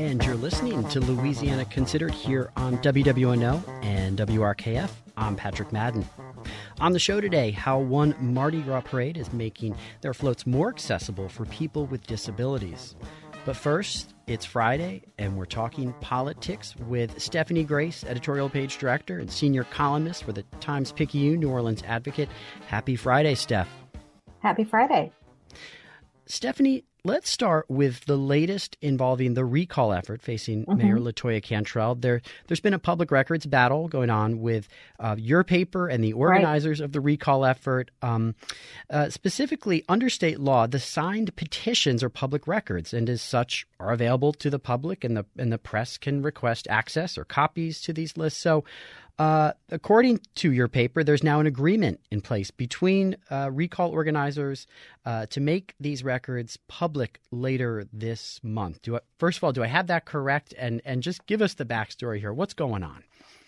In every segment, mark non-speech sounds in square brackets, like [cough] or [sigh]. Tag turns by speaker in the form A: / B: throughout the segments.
A: and you're listening to Louisiana Considered here on WWNO and WRKF. I'm Patrick Madden. On the show today, how one Mardi Gras parade is making their floats more accessible for people with disabilities. But first, it's Friday, and we're talking politics with Stephanie Grace, editorial page director and senior columnist for the Times Picayune New Orleans Advocate. Happy Friday, Steph.
B: Happy Friday.
A: Stephanie, Let's start with the latest involving the recall effort facing mm-hmm. Mayor Latoya Cantrell. There, there's been a public records battle going on with uh, your paper and the organizers right. of the recall effort. Um, uh, specifically, under state law, the signed petitions are public records, and as such, are available to the public, and the and the press can request access or copies to these lists. So, uh, according to your paper, there's now an agreement in place between uh, recall organizers uh, to make these records public later this month. Do I, first of all, do I have that correct? And and just give us the backstory here. What's going on?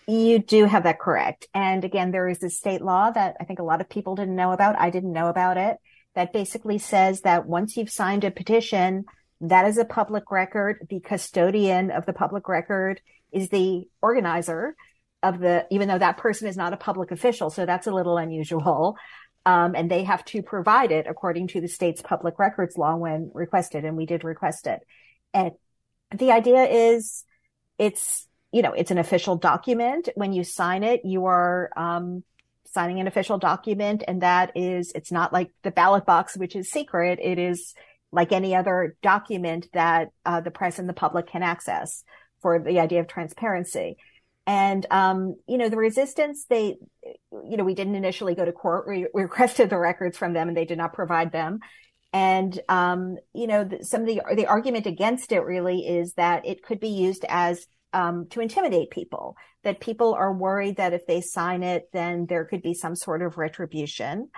B: You do have that correct. And again, there is a state law that I think a lot of people didn't know about. I didn't know about it. That basically says that once you've signed a petition, that is a public record. The custodian of the public record is the organizer of the, even though that person is not a public official. So that's a little unusual. Um, and they have to provide it according to the state's public records law when requested. And we did request it. And the idea is it's, you know, it's an official document. When you sign it, you are, um, signing an official document. And that is, it's not like the ballot box, which is secret. It is like any other document that uh, the press and the public can access for the idea of transparency. And, um, you know, the resistance, they, you know, we didn't initially go to court. We, [laughs] requested the records from them and they did not provide them. And, um, you know, the, some of the, the argument against it really is that it could be used as, um, to intimidate people, that people are worried that if they sign it, then there could be some sort of retribution.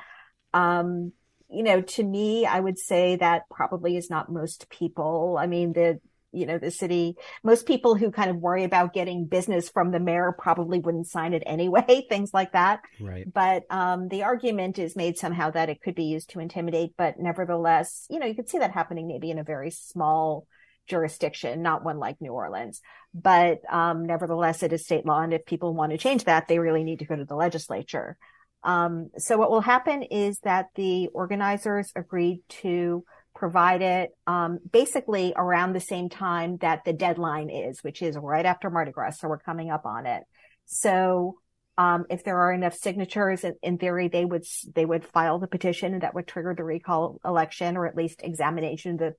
B: Um, you know, to me, I would say that probably is not most people. I mean, the, you know, the city, most people who kind of worry about getting business from the mayor probably wouldn't sign it [laughs] anyway, things like that.
A: Right.
B: But, um, the argument is made somehow that it could be used to intimidate, but nevertheless, you know, you could see that happening maybe in a very small jurisdiction, not one like New Orleans. But, um, nevertheless, it is state law. And if people want to change that, they really need to go to the legislature. Um, so what will happen is that the organizers agreed to provide it um, basically around the same time that the deadline is, which is right after Mardi Gras. So we're coming up on it. So um, if there are enough signatures, in, theory, they would they would file the petition that would trigger the recall election, or at least examination of the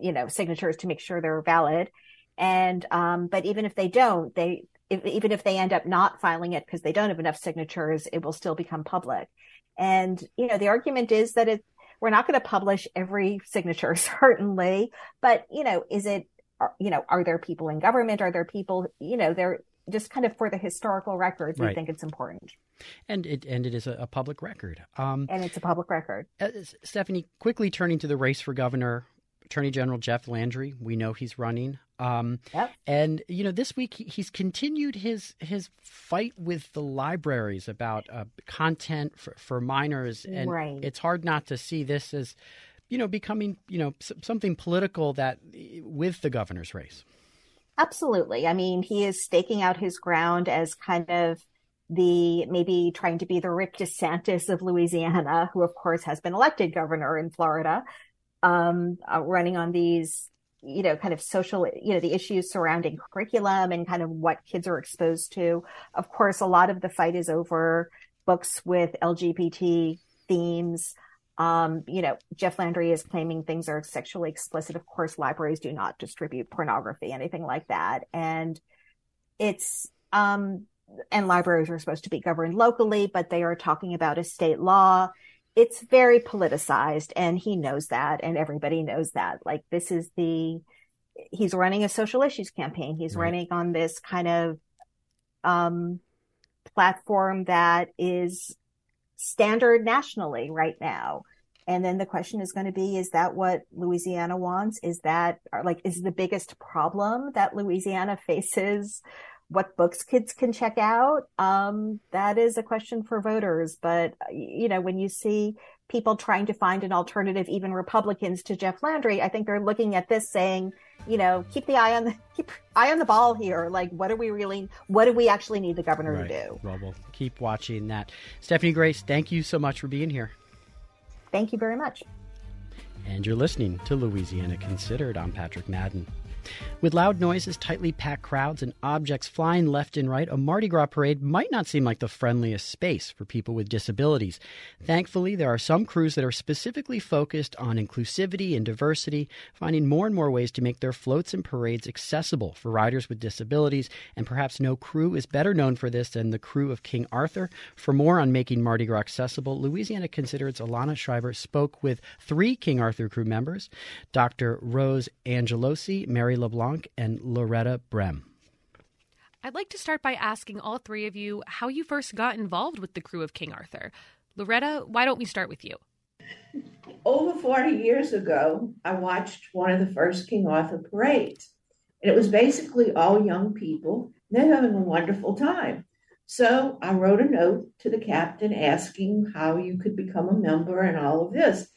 B: you know signatures to make sure they're valid. And um, but even if they don't, they if, even if they end up not filing it because they don't have enough signatures, it will still become public. And you know the argument is that it we're not going to publish every signature, [laughs] certainly, but you know, is it, you know, are there people in government? Are there people, you know, they're just kind of for the historical records, we right. think it's important.
A: And it and it is a, a public record.
B: Um, and it's a public record.
A: Uh, Stephanie, quickly turning to the race for governor, Attorney General Jeff Landry, we know he's running. Um,
B: yep.
A: And you know, this week he's continued his his fight with the libraries about uh, content for, for minors, and
B: right.
A: it's hard not to see this as you know becoming you know something political that with the governor's race.
B: Absolutely. I mean, he is staking out his ground as kind of the maybe trying to be the Rick DeSantis of Louisiana, who of course has been elected governor in Florida, um, uh, running on these you know, kind of social, you know, the issues surrounding curriculum and kind of what kids are exposed to. Of course, a lot of the fight is over books with LGBT themes. Um, you know, Jeff Landry is claiming things are sexually explicit. Of course, libraries do not distribute pornography, anything like that. And it's, um, and libraries are supposed to be governed locally, but they are talking about a state law it's very politicized and he knows that and everybody knows that. Like this is the, he's running a social issues campaign. He's right. running on this kind of, um, platform that is standard nationally right now. And then the question is going to be, is that what Louisiana wants? Is that like, is the biggest problem that Louisiana [laughs] faces what books kids can check out, um, that is a question for voters. But, you know, when you see people trying to find an alternative, even Republicans to Jeff Landry, I think they're looking at this saying, you know, keep the eye on the [laughs] keep eye on the ball here. Like, what are we really? What do we actually need the governor right. to do?
A: Well, we'll keep watching that. Stephanie Grace, thank you so much for being here.
B: Thank you very much.
A: And you're listening to Louisiana Considered. I'm Patrick Madden. With loud noises, tightly packed crowds, and objects flying left and right, a Mardi Gras parade might not seem like the friendliest space for people with disabilities. Thankfully, there are some crews that are specifically focused on inclusivity and diversity, finding more and more ways to make their floats and parades accessible for riders with disabilities, and perhaps no crew is better known for this than the Krewe of King Arthur. For more on making Mardi Gras accessible, Louisiana Considered's Alana Schreiber spoke with three King Arthur crew members Dr. Rose Angelosi, Mary LeBlanc, and Loretta Brem.
C: I'd like to start by asking all three of you how you first got involved with the Krewe of King Arthur. Loretta, why don't we start with you?
D: Over 40 years ago, I watched one of the first King Arthur parades. And it was basically all young people. They're having a wonderful time. So I wrote a note to the captain asking how you could become a member and all of this.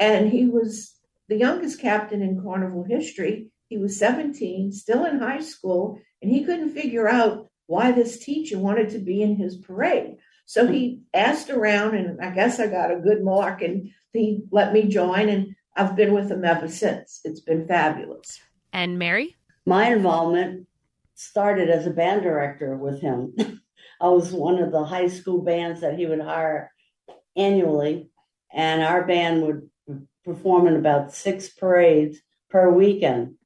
D: And he was the youngest captain in carnival history. He was 17, still in high school, and he couldn't figure out why this teacher wanted to be in his parade. So he asked around, and I guess I got a good mark, and he let me join, and I've been with him ever since. It's been fabulous.
C: And Mary?
E: My involvement started as a band director with him. [laughs] I was one of the high school bands that he would hire annually, and our band would perform in about six parades per weekend.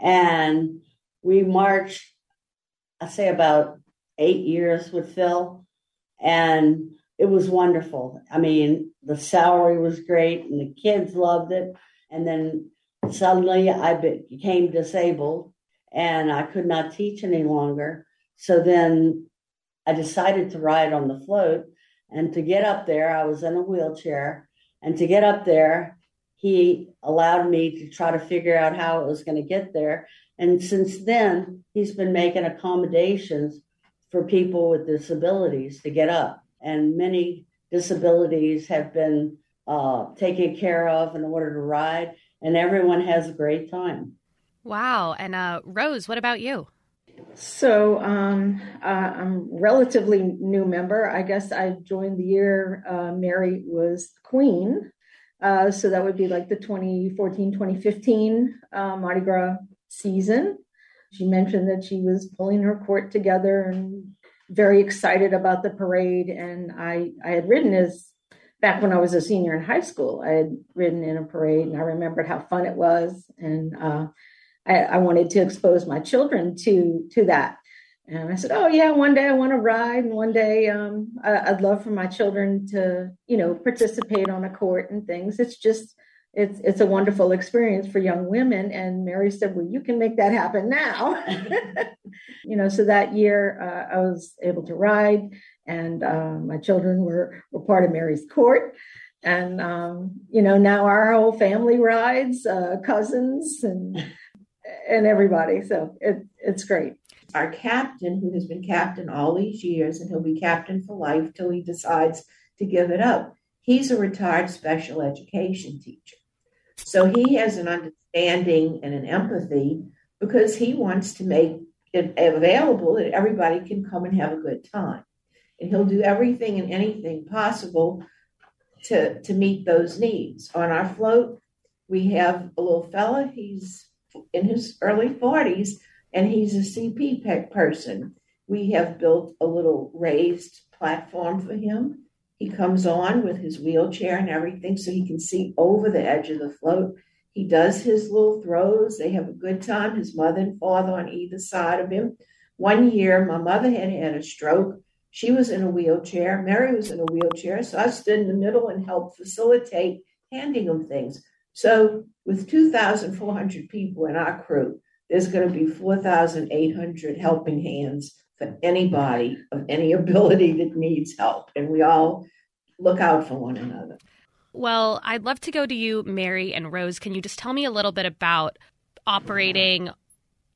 E: And we marched, I say about eight years with Phil, and it was wonderful. I mean, the salary was great, and the kids loved it. And then suddenly I became disabled, and I could not teach any longer. So then I decided to ride on the float. And to get up there, I was in a wheelchair. And to get up there, he allowed me to try to figure out how it was going to get there. And since then, he's been making accommodations for people with disabilities to get up. And many disabilities have been uh, taken care of in order to ride, and everyone has a great time.
C: Wow. And uh, Rose, what about you?
F: So um, uh, I'm relatively new member. I guess I joined the year uh, Mary was queen. Uh, so that would be like the 2014, 2015 uh, Mardi Gras season. She mentioned that she was pulling her court together and very excited about the parade. And I, I had ridden as back when I was a senior in high school, I had ridden in a parade and I remembered how fun it was. And uh, I, I wanted to expose my children to, to that. And I said, "Oh yeah, one day I want to ride, and one day um, I, would love for my children to, you know, participate on a court and things. It's just, it's it's a wonderful experience for young women." And Mary said, "Well, you can make that happen now." [laughs] you know, so that year uh, I was able to ride, and uh, my children were were part of Mary's court. And um, you know, now our whole family rides, uh, cousins and and everybody. So it, it's great
D: our captain, who has been captain all these years, and he'll be captain for life till he decides to give it up. He's a retired special education teacher. So he has an understanding and an empathy because he wants to make it available that everybody can come and have a good time. And he'll do everything and anything possible to, to meet those needs. On our float, we have a little fella, he's in his early 40s, and he's a CP person. We have built a little raised platform for him. He comes on with his wheelchair and everything so he can see over the edge of the float. He does his little throws. They have a good time. His mother and father on either side of him. One year, my mother had had a stroke. She was in a wheelchair. Mary was in a wheelchair. So I stood in the middle and helped facilitate handing them things. So, with 2,400 people in our crew, there's going to be 4,800 helping hands for anybody of any [laughs] ability that needs help. And we all look out for one another.
C: Well, I'd love to go to you, Mary and Rose. Can you just tell me a little bit about operating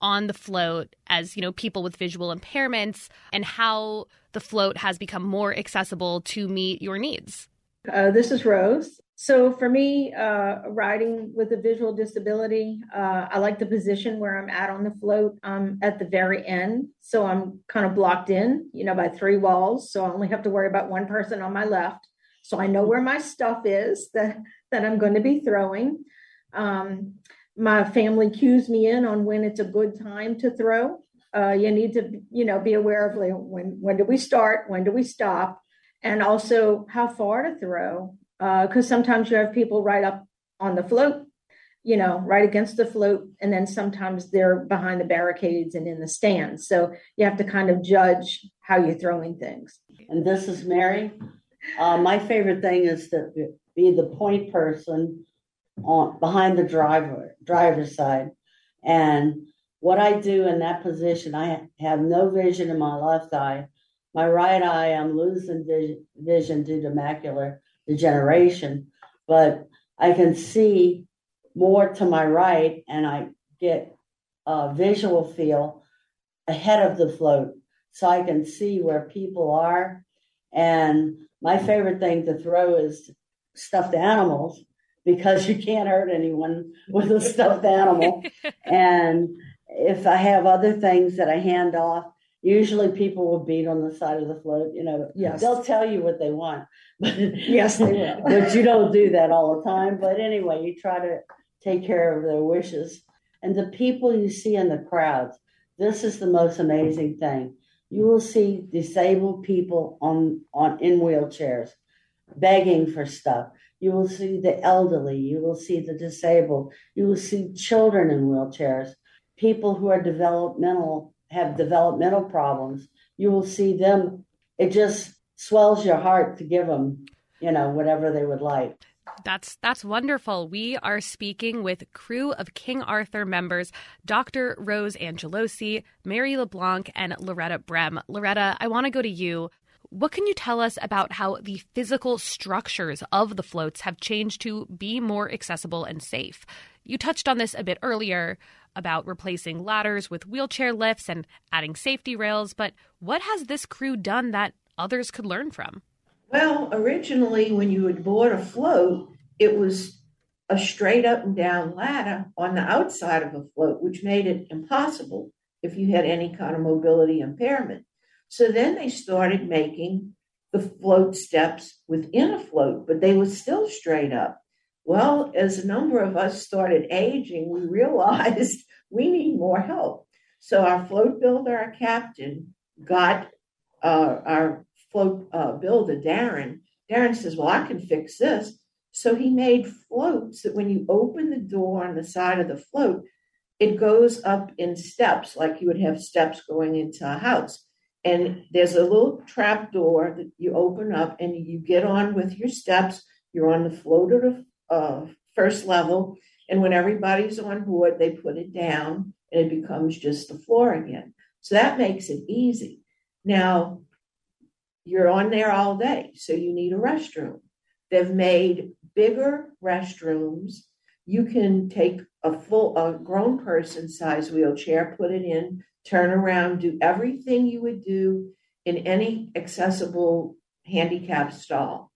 C: on the float as, you know, people with visual impairments and how the float has become more accessible to meet your needs.
F: Uh, this is Rose. So for me, uh, riding with a visual disability, uh, I like the position where I'm at on the float. I'm at the very end, so I'm kind of blocked in, you know, by three walls. So I only have to worry about one person on my left. So I know where my stuff is [laughs] that that I'm going to be throwing. Um, my family cues me in on when it's a good time to throw. Uh, you need to, you know, be aware of like, when when do we start, when do we stop, and also how far to throw. Because uh, sometimes you have people right up on the float, you know, right against the float, and then sometimes they're behind the barricades and in the stands. So you have to kind of judge how you're throwing things.
E: And this is Mary. Uh, my favorite thing is to be the point person on behind the driver driver's side. And what I do in that position, I have no vision in my left eye. My right eye, I'm losing vision, vision due to macular degeneration, but I can see more to my right and I get a visual feel ahead of the float so I can see where people are. And my favorite thing to throw is stuffed animals because you can't hurt anyone [laughs] with a stuffed animal. [laughs] and if I have other things that I hand off, usually people will beat on the side of the float. You know, yes. they'll tell you what they want. [laughs]
F: yes, they will. [laughs]
E: but you don't do that all the time. But anyway, you try to take care of their wishes. And the people you see in the crowds, this is the most amazing thing. You will see disabled people on, on in wheelchairs begging for stuff. You will see the elderly, you will see the disabled, you will see children in wheelchairs, people who are developmental, have developmental problems. You will see them. It just swells your heart to give them, you know, whatever they would like.
C: That's that's wonderful. We are speaking with Krewe of King Arthur members Dr. Rose Angelosi, Mary LeBlanc, and Loretta Brem. Loretta, I want to go to you. What can you tell us about how the physical structures of the floats have changed to be more accessible and safe? You touched on this a bit earlier about replacing ladders with wheelchair lifts and adding safety rails, but what has this crew done that others could learn from?
D: Well, originally, when you would board a float, it was a straight up and down ladder on the outside of a float, which made it impossible if you had any kind of mobility impairment. So then they started making the float steps within a float, but they were still straight up. Well, as a number of us started aging, we realized [laughs] we need more help. So our float builder, our captain, got uh, our float uh, builder, Darren. Darren says, Well, I can fix this. So he made floats that when you open the door on the side of the float, it goes up in steps, like you would have steps going into a house and there's a little trap door that you open up and you get on with your steps you're on the float of the uh, first level. And when everybody's on board they put it down and it becomes just the floor again. So that makes it easy. Now you're on there all day so you need a restroom. They've made bigger restrooms. You can take a full a grown person size wheelchair put it in turn around, do everything you would do in any accessible handicap stall.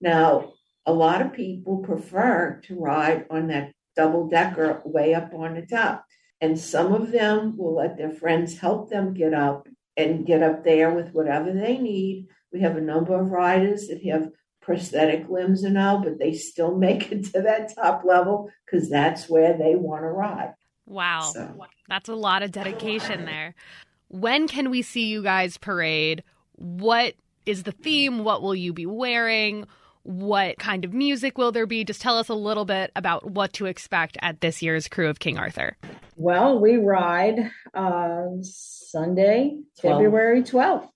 D: Now, a lot of people prefer to ride on that double decker way up on the top. And some of them will let their friends help them get up and get up there with whatever they need. We have a number of riders that have prosthetic limbs and all, but they still [laughs] make it to that top level because that's where they want to ride.
C: Wow. So. That's a lot of dedication there. When can we see you guys parade? What is the theme? What will you be wearing? What kind of music will there be? Just tell us a little bit about what to expect at this year's Krewe of King Arthur.
F: Well, we ride uh, Sunday, 12. February 12th.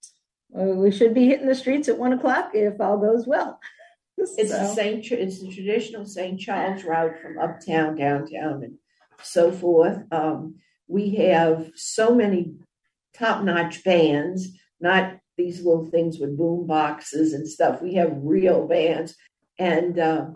F: We should be hitting the streets at one o'clock if all goes well. [laughs]
D: It's so. the same. It's the traditional St. Charles route from uptown, downtown, and so forth. Um, we have so many top notch bands, not these little things with boom boxes and stuff. We have real bands. And uh,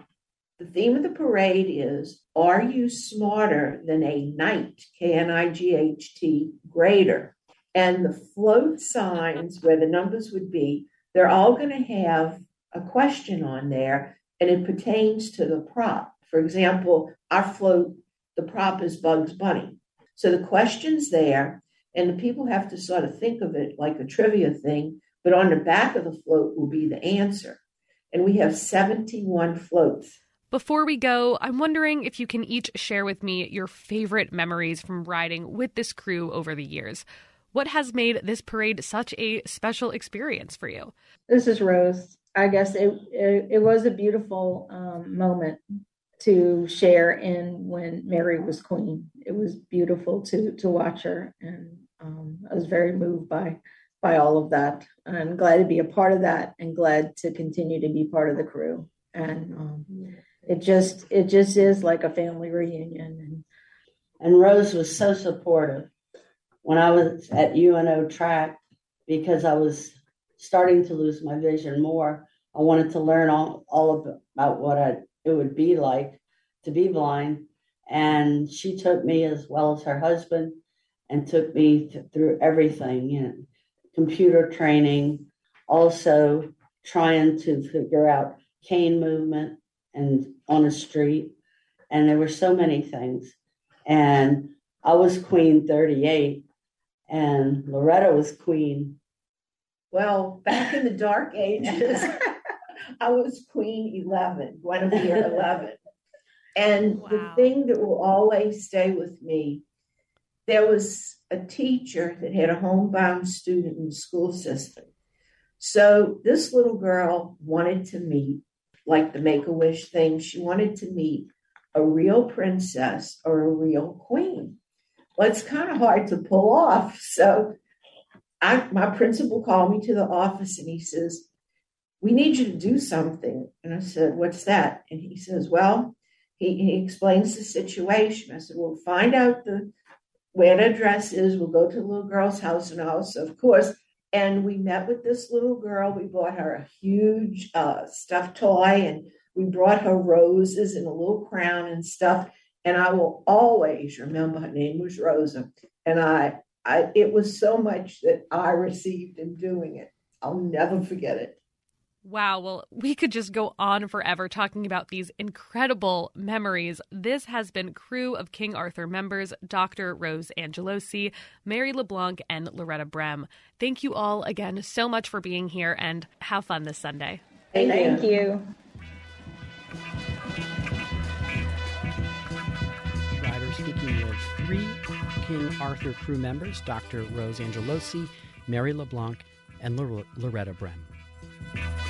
D: The theme of the parade is Are you smarter than a knight, K N I G H T, Grader. And the float signs where the numbers would be, they're all going to have a question on there and it pertains to the prop. For example, our float, the prop is Bugs Bunny. So the question's there, and the people have to sort of think of it like a trivia thing, but on the back of the float will be the answer. And we have 71 floats.
C: Before we go, I'm wondering if you can each share with me your favorite memories from riding with this crew over the years. What has made this parade such a special experience for you?
F: This is Rose. I guess it it, it was a beautiful um, moment to share in when Mary was queen. It was beautiful to to watch her, and um, I was very moved by by all of that. I'm glad to be a part of that, and glad to continue to be part of the crew. And um, it just it just is like a family reunion. And
E: and Rose was so supportive when I was at UNO track because I was starting to lose my vision more. I wanted to learn all, all about what I, it would be like to be blind. And she took me as well as her husband and took me th- through everything, you know, computer training, also trying to figure out cane movement and on a street. And there were so many things. And I was queen 38 and Loretta was queen
D: well, [laughs] back in the dark ages, [laughs] I was Queen 11, Guinevere 11. And wow. the thing that will always stay with me, there was a teacher that had a homebound student in the school system. So this little girl wanted to meet, like the make a wish thing, she wanted to meet a real princess or a real queen. Well, it's kind of hard to pull off. So I, my principal called me to the office and he says, We need you to do something. And I said, What's that? And he says, Well, he, he explains the situation. I said, We'll find out the where the dress is. We'll go to the little girl's house and. So, of course, and we met with this little girl. We bought her a huge uh, stuffed toy and we brought her roses and a little crown and stuff. And I will always remember her name was Rosa. And I I, it was so much that I received in doing it. I'll never forget it.
C: Wow. Well, [laughs] we could just go on forever talking about these incredible memories. This has been Krewe of King Arthur members Dr. Rose Angelosi, Mary LeBlanc, and Loretta Brem. Thank you all again so much for being here and have fun this Sunday.
F: Thank, Thank you. you.
A: speaking with three King Arthur crew members Dr. Rose Angelosi, Mary LeBlanc, and Loretta Brem.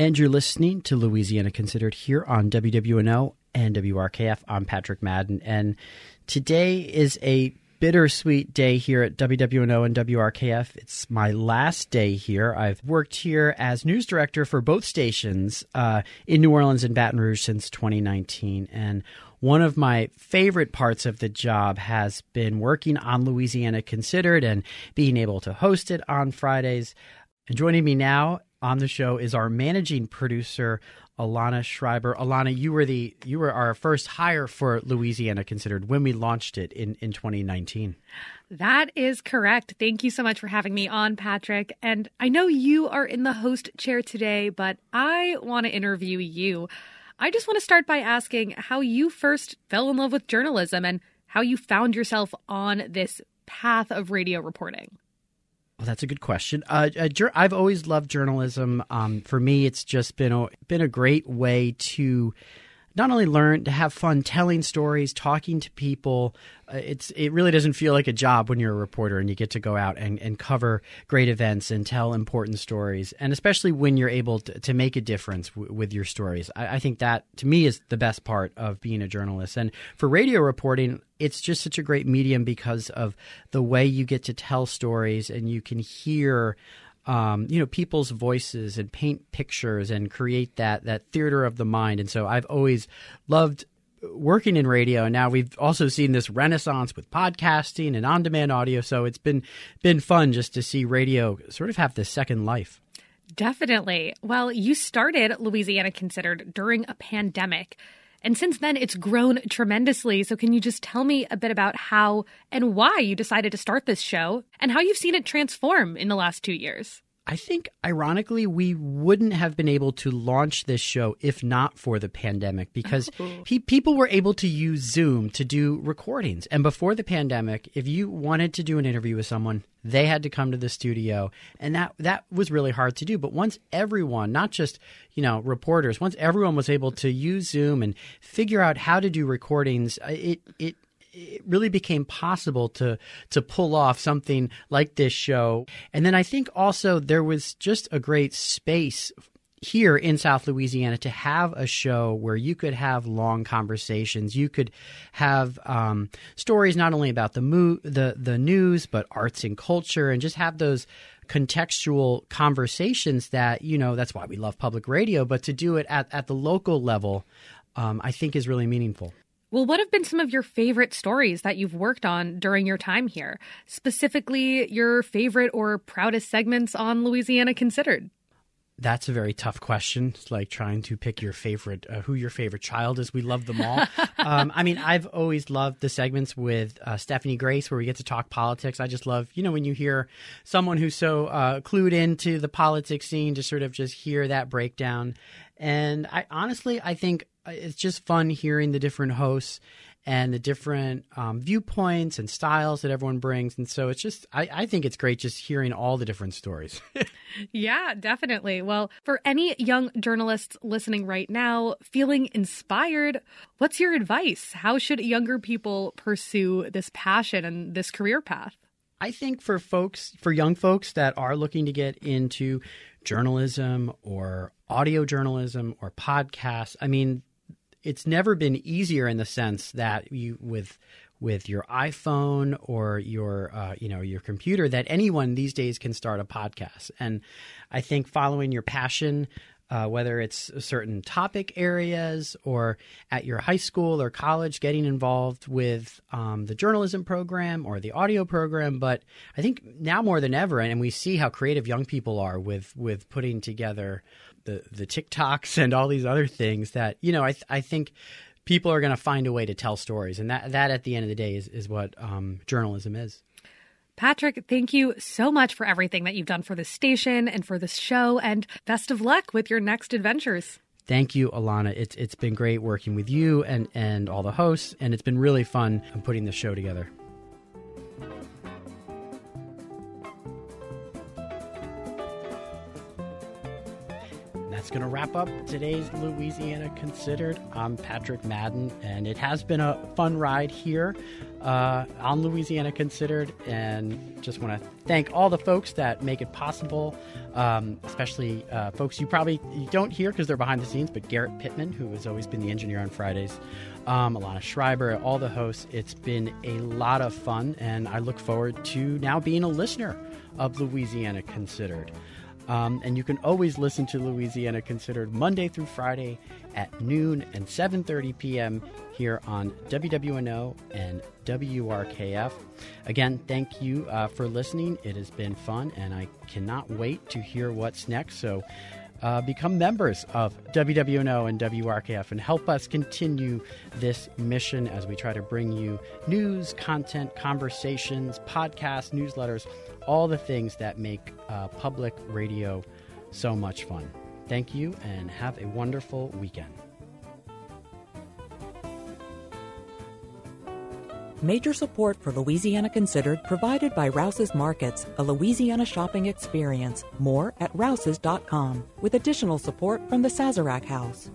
A: And you're listening to Louisiana Considered here on WWNO and WRKF. I'm Patrick Madden. And today is a bittersweet day here at WWNO and WRKF. It's my last day here. I've worked here as news director for both stations uh, in New Orleans and Baton Rouge since 2019. And one of my favorite parts of the job has been working on Louisiana Considered and being able to host it on Fridays. And joining me now on the show is our managing producer Alana Schreiber. Alana, you were the you were our first hire for Louisiana Considered when we launched it in in 2019.
C: That is correct. Thank you so much for having me on, Patrick. And I know you are in the host chair today, but I want to interview you. I just want to start by asking how you first fell in love with journalism and how you found yourself on this path of radio reporting.
A: Well, that's a good question. Uh, uh, I've always loved journalism. Um, for me, it's just been a, been a great way to not only learn to have fun telling stories, talking to people. Uh, it's it really doesn't feel like a job when you're a reporter and you get to go out and, and cover great events and tell important stories, and especially when you're able to, to make a difference w- with your stories. I, I think that to me is the best part of being a journalist. And for radio reporting, it's just such a great medium because of the way you get to tell stories and you can hear um, you know people's voices and paint pictures and create that that theater of the mind and so i've always loved working in radio and now we've also seen this renaissance with podcasting and on-demand audio so it's been been fun just to see radio sort of have this second life
C: Definitely. Well, you started Louisiana Considered during a pandemic. And since then, it's grown tremendously. So, can you just tell me a bit about how and why you decided to start this show and how you've seen it transform in the last two years?
A: I think, ironically, we wouldn't have been able to launch this show if not for the pandemic because oh, pe- people were able to use Zoom to do recordings. And before the pandemic, if you wanted to do an interview with someone, they had to come to the studio, and that that was really hard to do. But once everyone, not just you know reporters, once everyone was able to use Zoom and figure out how to do recordings, uh, it it it really became possible to to pull off something like this show. And then I think also there was just a great space here in South Louisiana to have a show where you could have long conversations. You could have um, stories not only about the mo- the the news, but arts and culture, and just have those contextual conversations that you know that's why we love public radio. But to do it at at the local level, um, I think is really meaningful.
C: Well, what have been some of your favorite stories that you've worked on during your time here? Specifically, your favorite or proudest segments on Louisiana Considered?
A: That's a very tough question. It's like trying to pick your favorite, uh, who your favorite child is. We love them all. [laughs] um, I mean, I've always loved the segments with uh, Stephanie Grace where we get to talk politics. I just love, you know, when you hear someone who's so uh, clued into the politics scene to sort of just hear that breakdown. And I honestly, I think it's just fun hearing the different hosts and the different um, viewpoints and styles that everyone brings. And so it's just, I, I think it's great just hearing all the different stories. [laughs]
C: yeah, definitely. Well, for any young journalists listening right now, feeling inspired, what's your advice? How should younger people pursue this passion and this career path?
A: I think for folks, for young folks that are looking to get into journalism or audio journalism or podcasts, I mean, it's never been easier in the sense that you with with your iPhone or your uh, you know your computer that anyone these days can start a podcast. And I think following your passion, uh, whether it's certain topic areas or at your high school or college, getting involved with um, the journalism program or the audio program. But I think now more than ever, and we see how creative young people are with with putting together the the TikToks [laughs] and all these other things that you know I th- I think people are going to find a way to tell stories, and that that at the end of the day is is what um, journalism is.
C: Patrick, thank you so much for everything that you've done for this station and for this show, and best of luck with your next adventures.
A: Thank you, Alana. It's it's been great working with you and and all the hosts, and it's been really fun putting the show together. That's going to wrap up today's Louisiana Considered. I'm Patrick Madden, and it has been a fun ride here uh, on Louisiana Considered. And just want to thank all the folks that make it possible, um, especially uh, folks you probably you don't hear because they're behind the scenes, but Garrett Pittman, who has always been the engineer on Fridays, um, Alana Schreiber, all the hosts. It's been a lot of fun, and I look forward to now being a listener of Louisiana Considered. Um, and you can always listen to Louisiana Considered Monday through Friday at noon and 7:30 p.m. here on WWNO and WRKF. Again, thank you uh, for listening. It has been fun, and I cannot wait to hear what's next. So. Uh, become members of WWNO and WRKF and help us continue this mission as we try to bring you news, content, conversations, podcasts, newsletters, all the things that make uh, public radio so much fun. Thank you and have a wonderful weekend.
G: Major support for Louisiana Considered provided by Rouse's Markets, a Louisiana shopping experience. More at rouses.com, with additional support from the Sazerac House.